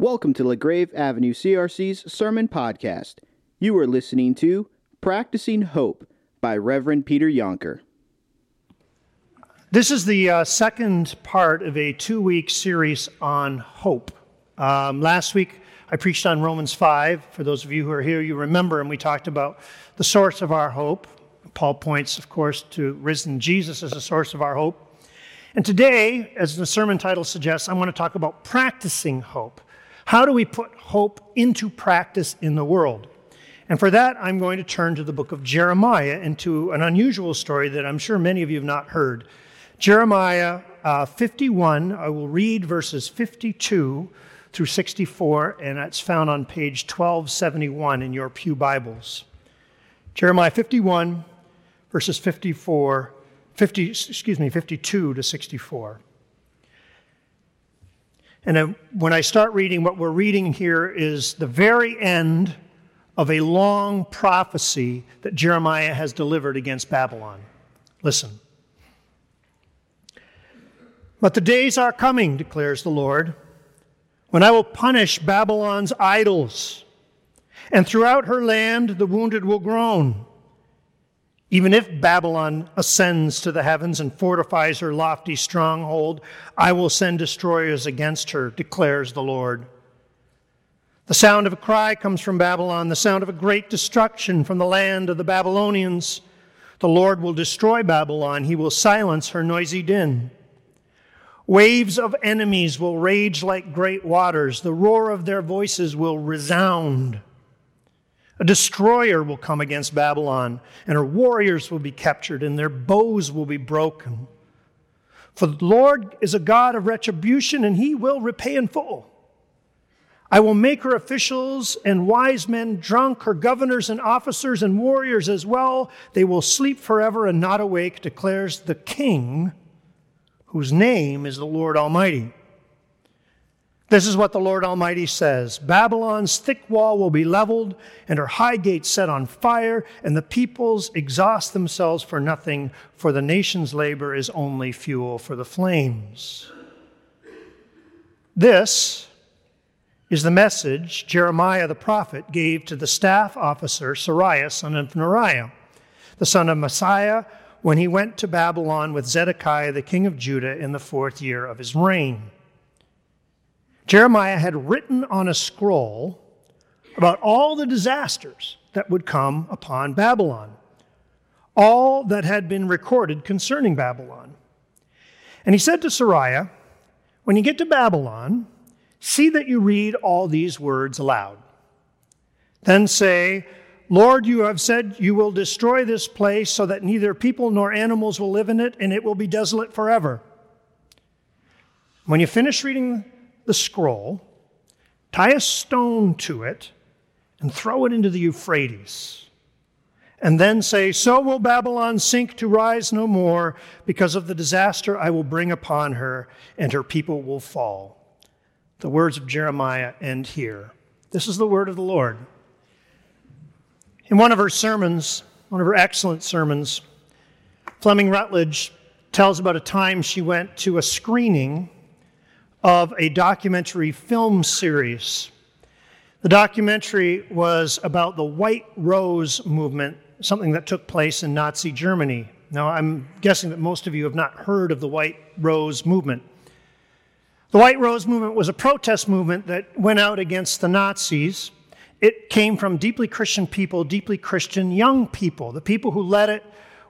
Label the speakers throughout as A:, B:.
A: Welcome to LaGrave Avenue CRC's Sermon Podcast. You are listening to Practicing Hope by Reverend Peter Yonker.
B: This is the uh, second part of a two week series on hope. Um, last week, I preached on Romans 5. For those of you who are here, you remember, and we talked about the source of our hope. Paul points, of course, to risen Jesus as a source of our hope. And today, as the sermon title suggests, I want to talk about practicing hope. How do we put hope into practice in the world? And for that, I'm going to turn to the book of Jeremiah and to an unusual story that I'm sure many of you have not heard. Jeremiah uh, 51, I will read verses 52 through 64, and that's found on page 1271 in your Pew Bibles. Jeremiah 51, verses 54 50, excuse me, 52 to 64. And when I start reading, what we're reading here is the very end of a long prophecy that Jeremiah has delivered against Babylon. Listen. But the days are coming, declares the Lord, when I will punish Babylon's idols, and throughout her land the wounded will groan. Even if Babylon ascends to the heavens and fortifies her lofty stronghold, I will send destroyers against her, declares the Lord. The sound of a cry comes from Babylon, the sound of a great destruction from the land of the Babylonians. The Lord will destroy Babylon, he will silence her noisy din. Waves of enemies will rage like great waters, the roar of their voices will resound. A destroyer will come against Babylon, and her warriors will be captured, and their bows will be broken. For the Lord is a God of retribution, and he will repay in full. I will make her officials and wise men drunk, her governors and officers and warriors as well. They will sleep forever and not awake, declares the King, whose name is the Lord Almighty. This is what the Lord Almighty says Babylon's thick wall will be leveled, and her high gates set on fire, and the peoples exhaust themselves for nothing, for the nation's labor is only fuel for the flames. This is the message Jeremiah the prophet gave to the staff officer Seraiah, son of Neriah, the son of Mahseiah, when he went to Babylon with Zedekiah, the king of Judah, in the fourth year of his reign. Jeremiah had written on a scroll about all the disasters that would come upon Babylon, all that had been recorded concerning Babylon. And he said to Seraiah, When you get to Babylon, see that you read all these words aloud. Then say, Lord, you have said you will destroy this place so that neither people nor animals will live in it, and it will be desolate forever. When you finish reading the scroll, tie a stone to it, and throw it into the Euphrates. And then say, So will Babylon sink to rise no more because of the disaster I will bring upon her, and her people will fall. The words of Jeremiah end here. This is the word of the Lord. In one of her sermons, one of her excellent sermons, Fleming Rutledge tells about a time she went to a screening of a documentary film series. The documentary was about the White Rose movement, something that took place in Nazi Germany. Now, I'm guessing that most of you have not heard of the White Rose movement. The White Rose movement was a protest movement that went out against the Nazis. It came from deeply Christian people, deeply Christian young people. The people who led it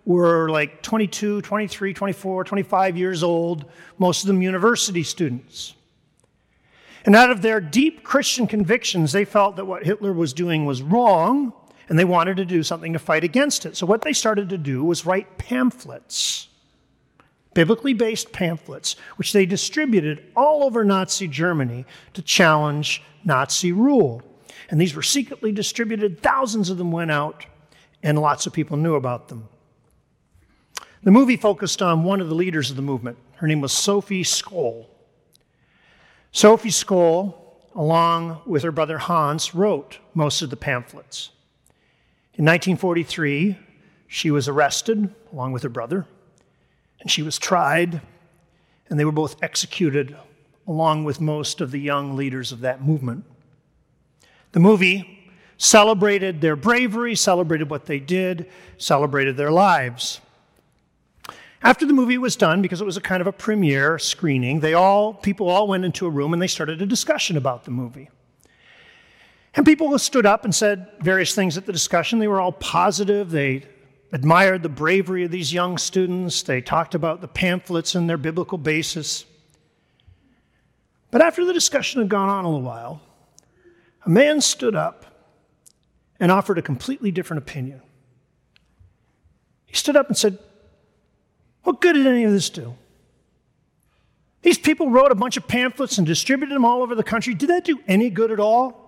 B: were like 22, 23, 24, 25 years old, most of them university students. And out of their deep Christian convictions, they felt that what Hitler was doing was wrong, and they wanted to do something to fight against it. So, what they started to do was write pamphlets, biblically based pamphlets, which they distributed all over Nazi Germany to challenge Nazi rule. And these were secretly distributed, thousands of them went out, and lots of people knew about them. The movie focused on one of the leaders of the movement. Her name was Sophie Scholl. Sophie Scholl, along with her brother Hans, wrote most of the pamphlets. In 1943, she was arrested along with her brother, and she was tried, and they were both executed along with most of the young leaders of that movement. The movie celebrated their bravery, celebrated what they did, celebrated their lives. After the movie was done, because it was a kind of a premiere screening, they all people all went into a room and they started a discussion about the movie. And people stood up and said various things at the discussion. They were all positive. They admired the bravery of these young students. They talked about the pamphlets and their biblical basis. But after the discussion had gone on a little while, a man stood up and offered a completely different opinion. He stood up and said, What good did any of this do? These people wrote a bunch of pamphlets and distributed them all over the country. Did that do any good at all?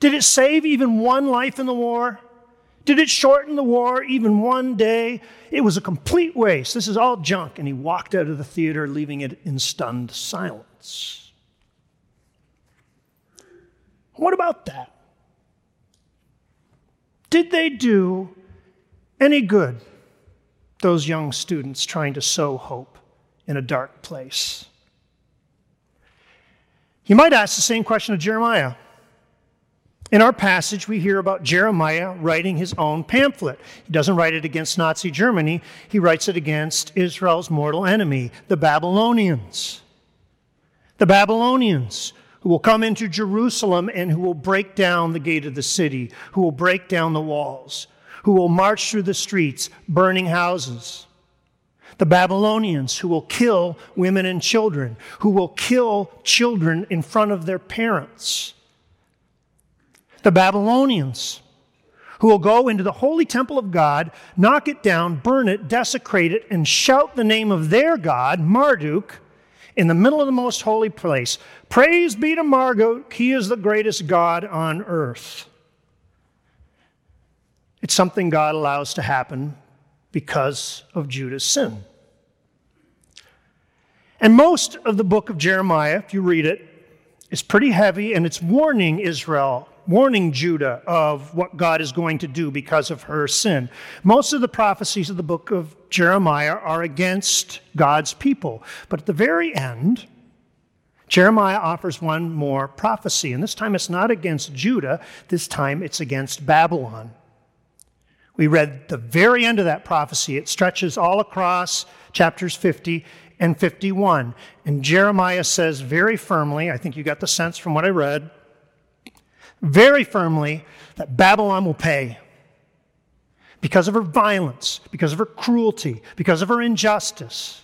B: Did it save even one life in the war? Did it shorten the war even one day? It was a complete waste. This is all junk. And he walked out of the theater, leaving it in stunned silence. What about that? Did they do any good, those young students trying to sow hope in a dark place? You might ask the same question of Jeremiah. In our passage, we hear about Jeremiah writing his own pamphlet. He doesn't write it against Nazi Germany, he writes it against Israel's mortal enemy, the Babylonians. The Babylonians, who will come into Jerusalem and who will break down the gate of the city, who will break down the walls, who will march through the streets, burning houses. The Babylonians, who will kill women and children, who will kill children in front of their parents the Babylonians, who will go into the holy temple of God, knock it down, burn it, desecrate it, and shout the name of their God, Marduk, in the middle of the most holy place. Praise be to Marduk, he is the greatest God on earth. It's something God allows to happen because of Judah's sin. And most of the book of Jeremiah, if you read it, is pretty heavy and it's warning Israel warning Judah of what God is going to do because of her sin. Most of the prophecies of the book of Jeremiah are against God's people. But at the very end, Jeremiah offers one more prophecy, and this time it's not against Judah, this time it's against Babylon. We read the very end of that prophecy. It stretches all across chapters 50 and 51. And Jeremiah says very firmly, I think you got the sense from what I read, very firmly that Babylon will pay because of her violence, because of her cruelty, because of her injustice,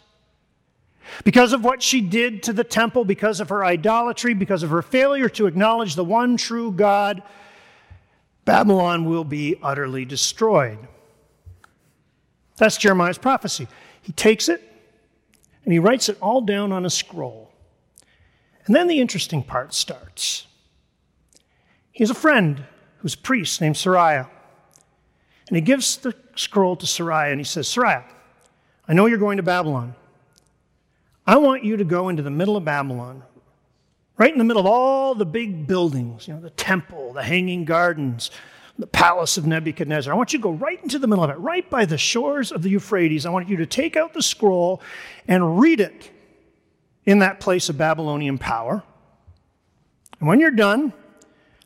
B: because of what she did to the temple, because of her idolatry, because of her failure to acknowledge the one true God. Babylon will be utterly destroyed. That's Jeremiah's prophecy. He takes it and he writes it all down on a scroll. And then the interesting part starts. He has a friend who's a priest named Seraiah. And he gives the scroll to Seraiah and he says, Seraiah, I know you're going to Babylon. I want you to go into the middle of Babylon, right in the middle of all the big buildings, you know, the temple, the hanging gardens, the palace of Nebuchadnezzar. I want you to go right into the middle of it, right by the shores of the Euphrates. I want you to take out the scroll and read it in that place of Babylonian power. And when you're done,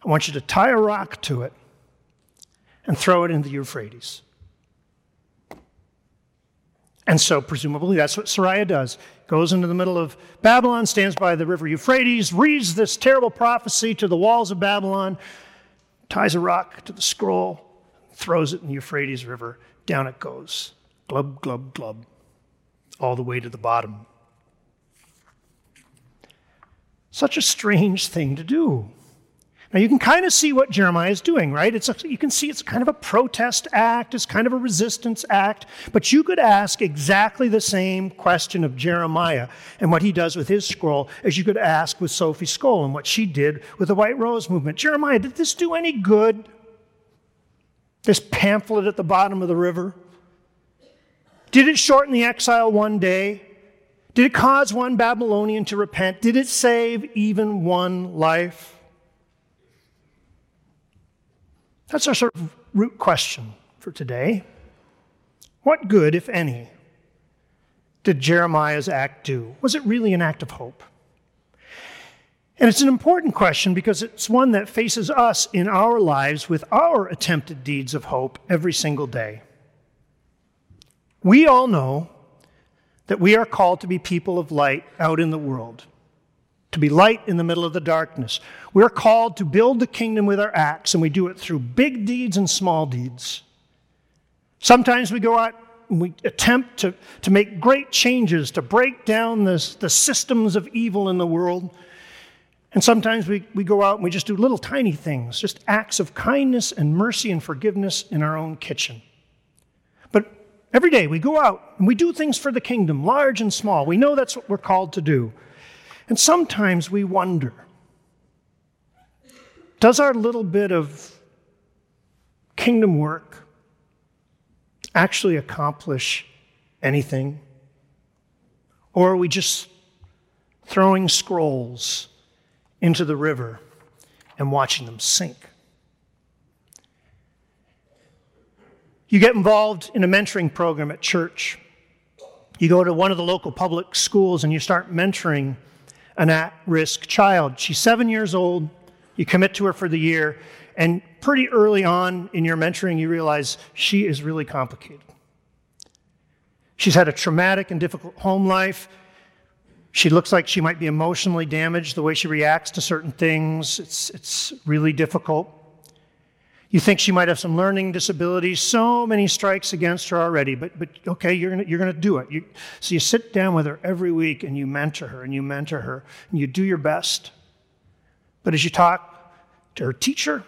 B: I want you to tie a rock to it and throw it in the Euphrates. And so, presumably, that's what Seraiah does. Goes into the middle of Babylon, stands by the river Euphrates, reads this terrible prophecy to the walls of Babylon, ties a rock to the scroll, throws it in the Euphrates River. Down it goes. Glub, glub, glub. All the way to the bottom. Such a strange thing to do. Now you can kind of see what Jeremiah is doing, right? It's a, you can see it's kind of a protest act, it's kind of a resistance act, but you could ask exactly the same question of Jeremiah and what he does with his scroll as you could ask with Sophie Scholl and what she did with the White Rose movement. Jeremiah, did this do any good? This pamphlet at the bottom of the river? Did it shorten the exile one day? Did it cause one Babylonian to repent? Did it save even one life? That's our sort of root question for today. What good, if any, did Jeremiah's act do? Was it really an act of hope? And it's an important question because it's one that faces us in our lives with our attempted deeds of hope every single day. We all know that we are called to be people of light out in the world, to be light in the middle of the darkness. We're called to build the kingdom with our acts, and we do it through big deeds and small deeds. Sometimes we go out and we attempt to, to make great changes, to break down this, the systems of evil in the world. And sometimes we, we go out and we just do little tiny things, just acts of kindness and mercy and forgiveness in our own kitchen. But every day we go out and we do things for the kingdom, large and small. We know that's what we're called to do. And sometimes we wonder does our little bit of kingdom work actually accomplish anything? Or are we just throwing scrolls into the river and watching them sink. You get involved in a mentoring program at church. You go to one of the local public schools and you start mentoring an at risk child. She's seven years old. You commit to her for the year, and pretty early on in your mentoring, you realize she is really complicated. She's had a traumatic and difficult home life. She looks like she might be emotionally damaged, the way she reacts to certain things. It's, it's really difficult. You think she might have some learning disabilities, so many strikes against her already, but, but okay, you're gonna, you're gonna do it. You, so you sit down with her every week and you mentor her and you mentor her and you do your best. But as you talk to her teacher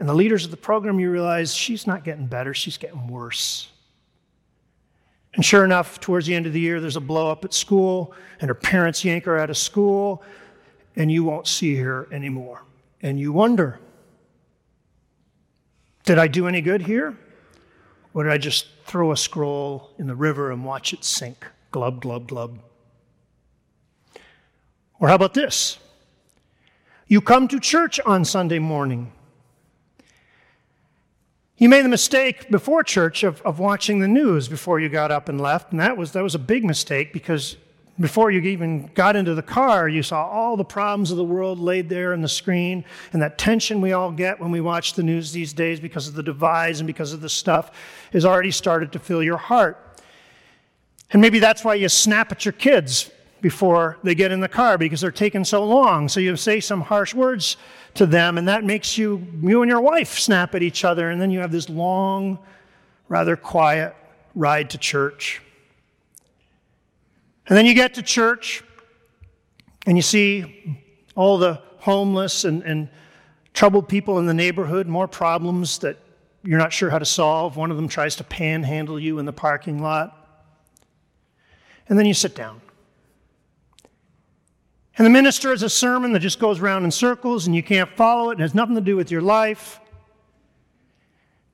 B: and the leaders of the program, you realize she's not getting better, she's getting worse. And sure enough, towards the end of the year, there's a blow up at school, and her parents yank her out of school, and you won't see her anymore. And you wonder did I do any good here? Or did I just throw a scroll in the river and watch it sink? Glub, glub, glub. Or how about this? You come to church on Sunday morning you made the mistake before church of, of watching the news before you got up and left, and that was, that was a big mistake because before you even got into the car, you saw all the problems of the world laid there on the screen, and that tension we all get when we watch the news these days because of the divides and because of the stuff has already started to fill your heart. And maybe that's why you snap at your kids before they get in the car because they're taking so long. So you say some harsh words to them, and that makes you, you and your wife snap at each other, and then you have this long, rather quiet ride to church. And then you get to church, and you see all the homeless and, and troubled people in the neighborhood, more problems that you're not sure how to solve. One of them tries to panhandle you in the parking lot. And then you sit down. And the minister has a sermon that just goes around in circles and you can't follow it and has nothing to do with your life.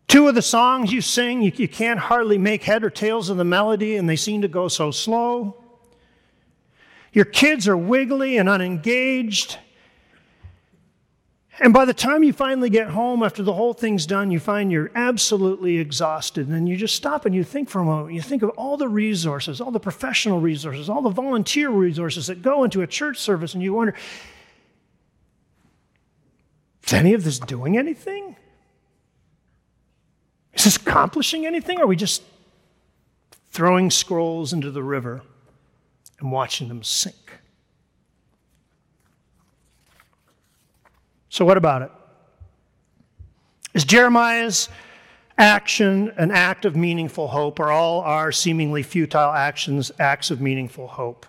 B: Two of the songs you sing, you, you can't hardly make head or tails of the melody and they seem to go so slow. Your kids are wiggly and unengaged. And by the time you finally get home after the whole thing's done, you find you're absolutely exhausted. And you just stop and you think for a moment. You think of all the resources, all the professional resources, all the volunteer resources that go into a church service, and you wonder is any of this doing anything? Is this accomplishing anything? Or are we just throwing scrolls into the river and watching them sink? So, what about it? Is Jeremiah's action an act of meaningful hope, or all our seemingly futile actions acts of meaningful hope?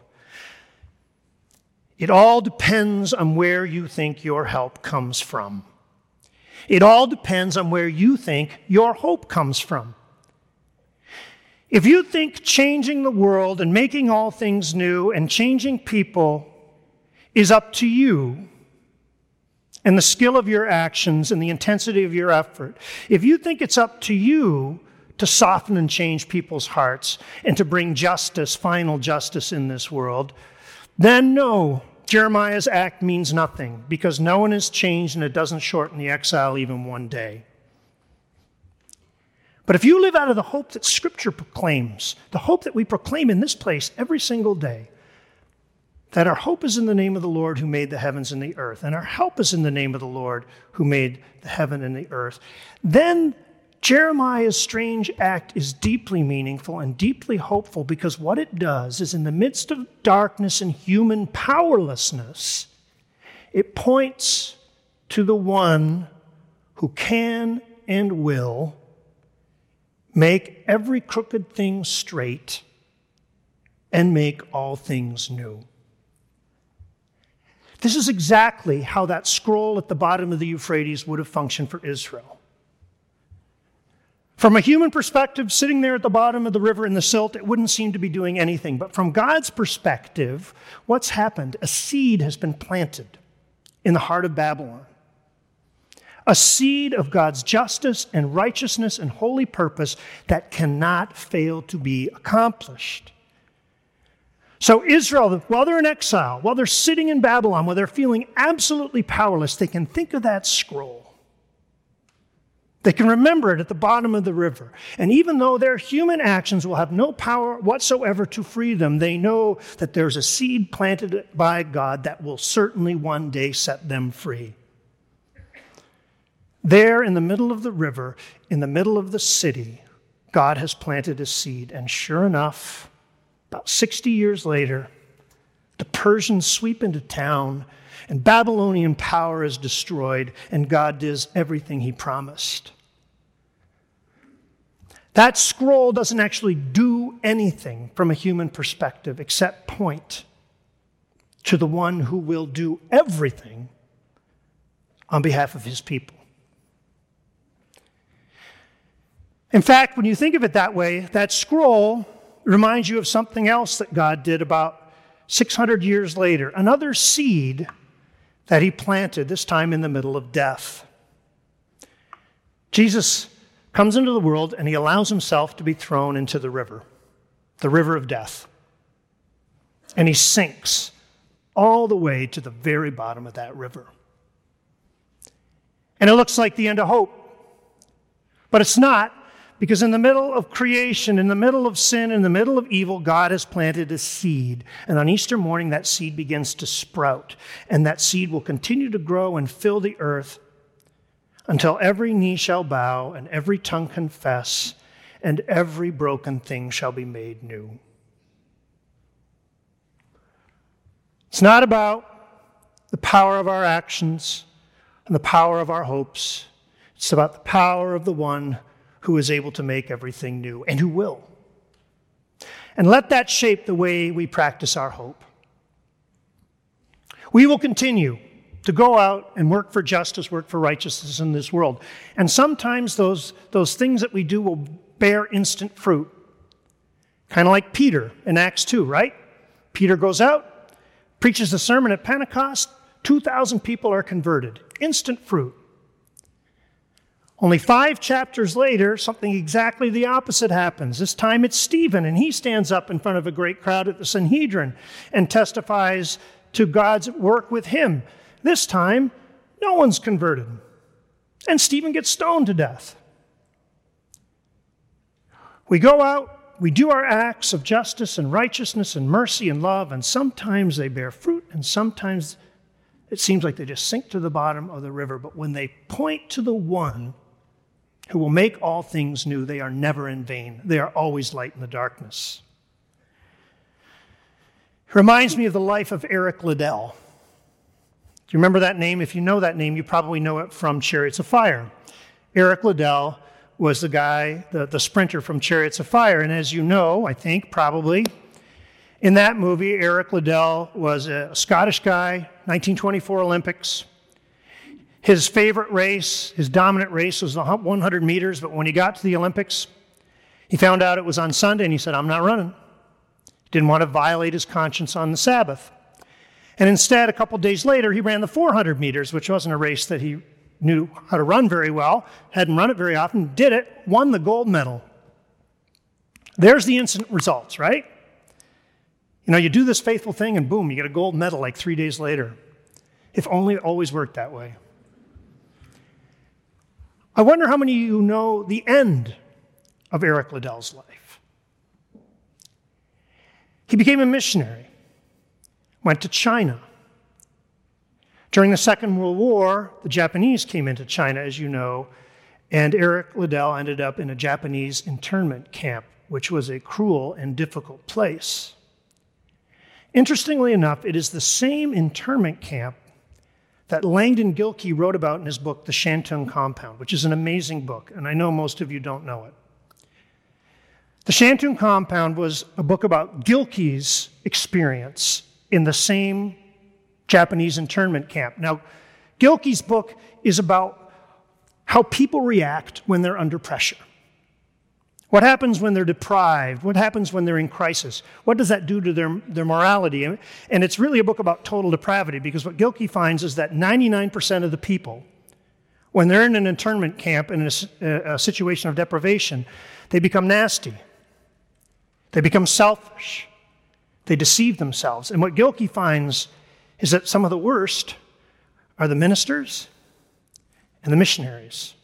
B: It all depends on where you think your help comes from. It all depends on where you think your hope comes from. If you think changing the world and making all things new and changing people is up to you, and the skill of your actions and the intensity of your effort, if you think it's up to you to soften and change people's hearts and to bring justice, final justice in this world, then no, Jeremiah's act means nothing because no one is changed and it doesn't shorten the exile even one day. But if you live out of the hope that Scripture proclaims, the hope that we proclaim in this place every single day, that our hope is in the name of the Lord who made the heavens and the earth, and our help is in the name of the Lord who made the heaven and the earth, then Jeremiah's strange act is deeply meaningful and deeply hopeful because what it does is, in the midst of darkness and human powerlessness, it points to the one who can and will make every crooked thing straight and make all things new. This is exactly how that scroll at the bottom of the Euphrates would have functioned for Israel. From a human perspective, sitting there at the bottom of the river in the silt, it wouldn't seem to be doing anything. But from God's perspective, what's happened? A seed has been planted in the heart of Babylon. A seed of God's justice and righteousness and holy purpose that cannot fail to be accomplished. So, Israel, while they're in exile, while they're sitting in Babylon, while they're feeling absolutely powerless, they can think of that scroll they can remember it at the bottom of the river. And even though their human actions will have no power whatsoever to free them, they know that there's a seed planted by God that will certainly one day set them free. There in the middle of the river, in the middle of the city, God has planted a seed. And sure enough, about 60 years later, the Persians sweep into town and Babylonian power is destroyed, and God does everything he promised. That scroll doesn't actually do anything from a human perspective except point to the one who will do everything on behalf of his people. In fact, when you think of it that way, that scroll reminds you of something else that God did about 600 years later, another seed that he planted, this time in the middle of death. Jesus comes into the world and he allows himself to be thrown into the river, the river of death. And he sinks all the way to the very bottom of that river. And it looks like the end of hope. But it's not, because in the middle of creation, in the middle of sin, in the middle of evil, God has planted a seed. And on Easter morning, that seed begins to sprout. And that seed will continue to grow and fill the earth until every knee shall bow and every tongue confess, and every broken thing shall be made new. It's not about the power of our actions and the power of our hopes. It's about the power of the one who is able to make everything new and who will. And let that shape the way we practice our hope. We will continue to go out and work for justice, work for righteousness in this world. And sometimes those, those things that we do will bear instant fruit. Kind of like Peter in Acts 2, right? Peter goes out, preaches a sermon at Pentecost, 2,000 people are converted. Instant fruit. Only five chapters later, something exactly the opposite happens. This time it's Stephen, and he stands up in front of a great crowd at the Sanhedrin and testifies to God's work with him. This time, no one's converted. And Stephen gets stoned to death. We go out, we do our acts of justice and righteousness and mercy and love, and sometimes they bear fruit, and sometimes it seems like they just sink to the bottom of the river. But when they point to the one who will make all things new, they are never in vain. They are always light in the darkness. It reminds me of the life of Eric Liddell Do you remember that name? If you know that name, you probably know it from Chariots of Fire. Eric Liddell was the guy, the, the sprinter from Chariots of Fire. And as you know, I think probably, in that movie, Eric Liddell was a Scottish guy, 1924 Olympics. His favorite race, his dominant race, was the 100 meters, but when he got to the Olympics, he found out it was on Sunday and he said, I'm not running. He didn't want to violate his conscience on the Sabbath. And instead, a couple days later, he ran the 400 meters, which wasn't a race that he knew how to run very well, hadn't run it very often, did it, won the gold medal. There's the instant results, right? You know, you do this faithful thing and boom, you get a gold medal like three days later. If only it always worked that way. I wonder how many of you know the end of Eric Liddell's life. He became a missionary went to China. During the Second World War, the Japanese came into China, as you know, and Eric Liddell ended up in a Japanese internment camp, which was a cruel and difficult place. Interestingly enough, it is the same internment camp that Langdon Gilkey wrote about in his book, The Shantung Compound, which is an amazing book, and I know most of you don't know it. The Shantung Compound was a book about Gilkey's experience in the same Japanese internment camp. Now, Gilkey's book is about how people react when they're under pressure. What happens when they're deprived? What happens when they're in crisis? What does that do to their, their morality? And it's really a book about total depravity because what Gilkey finds is that 99% of the people, when they're in an internment camp in a, a situation of deprivation, they become nasty. They become selfish. They deceive themselves. And what Gilkey finds is that some of the worst are the ministers and the missionaries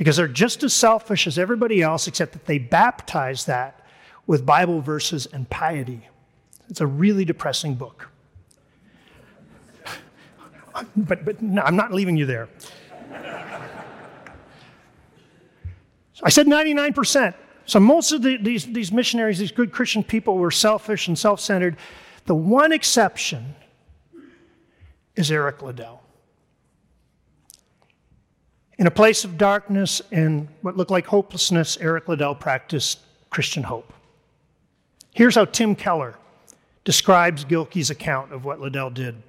B: because they're just as selfish as everybody else, except that they baptize that with Bible verses and piety. It's a really depressing book. But, but no, I'm not leaving you there. I said 99%. So most of the, these, these missionaries, these good Christian people, were selfish and self centered. The one exception is Eric Liddell. In a place of darkness and what looked like hopelessness, Eric Liddell practiced Christian hope. Here's how Tim Keller describes Gilkey's account of what Liddell did.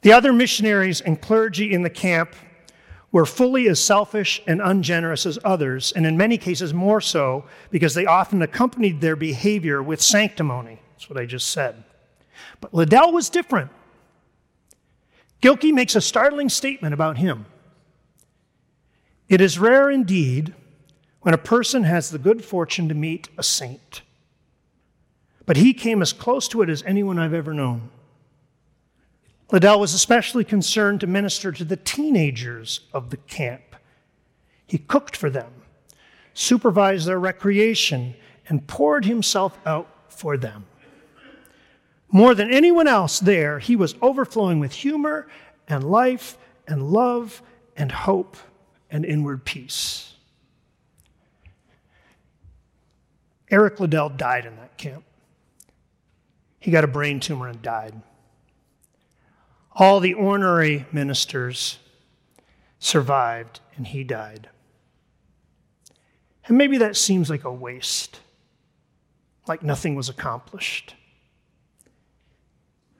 B: The other missionaries and clergy in the camp were fully as selfish and ungenerous as others, and in many cases more so because they often accompanied their behavior with sanctimony. That's what I just said. But Liddell was different. Gilkey makes a startling statement about him. It is rare indeed when a person has the good fortune to meet a saint, but he came as close to it as anyone I've ever known. Liddell was especially concerned to minister to the teenagers of the camp. He cooked for them, supervised their recreation, and poured himself out for them. More than anyone else there, he was overflowing with humor and life and love and hope and inward peace. Eric Liddell died in that camp. He got a brain tumor and died. All the ornery ministers survived, and he died. And maybe that seems like a waste, like nothing was accomplished.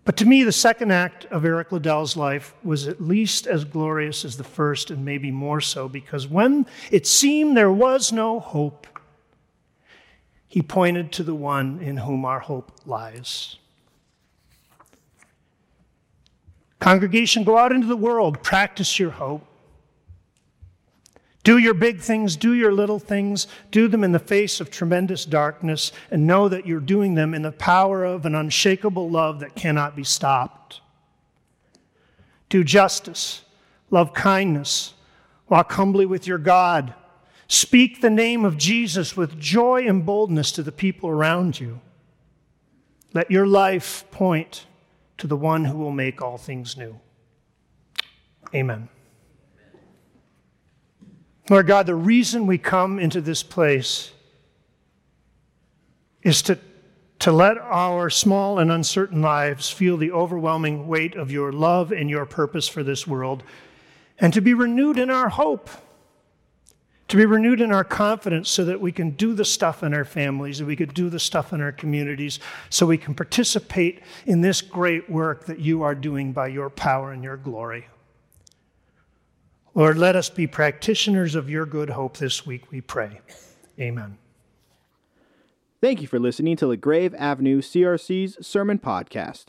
B: But to me, the second act of Eric Liddell's life was at least as glorious as the first, and maybe more so, because when it seemed there was no hope, he pointed to the one in whom our hope lies. Congregation, go out into the world, practice your hope. Do your big things, do your little things, do them in the face of tremendous darkness, and know that you're doing them in the power of an unshakable love that cannot be stopped. Do justice, love kindness, walk humbly with your God. Speak the name of Jesus with joy and boldness to the people around you. Let your life point to the one who will make all things new. Amen. Lord God, the reason we come into this place is to, to let our small and uncertain lives feel the overwhelming weight of your love and your purpose for this world, and to be renewed in our hope, to be renewed in our confidence so that we can do the stuff in our families, that we could do the stuff in our communities, so we can participate in this great work that you are doing by your power and your glory. Lord, let us be practitioners of your good hope this week, we pray. Amen.
A: Thank you for listening to LaGrave Avenue CRC's Sermon Podcast.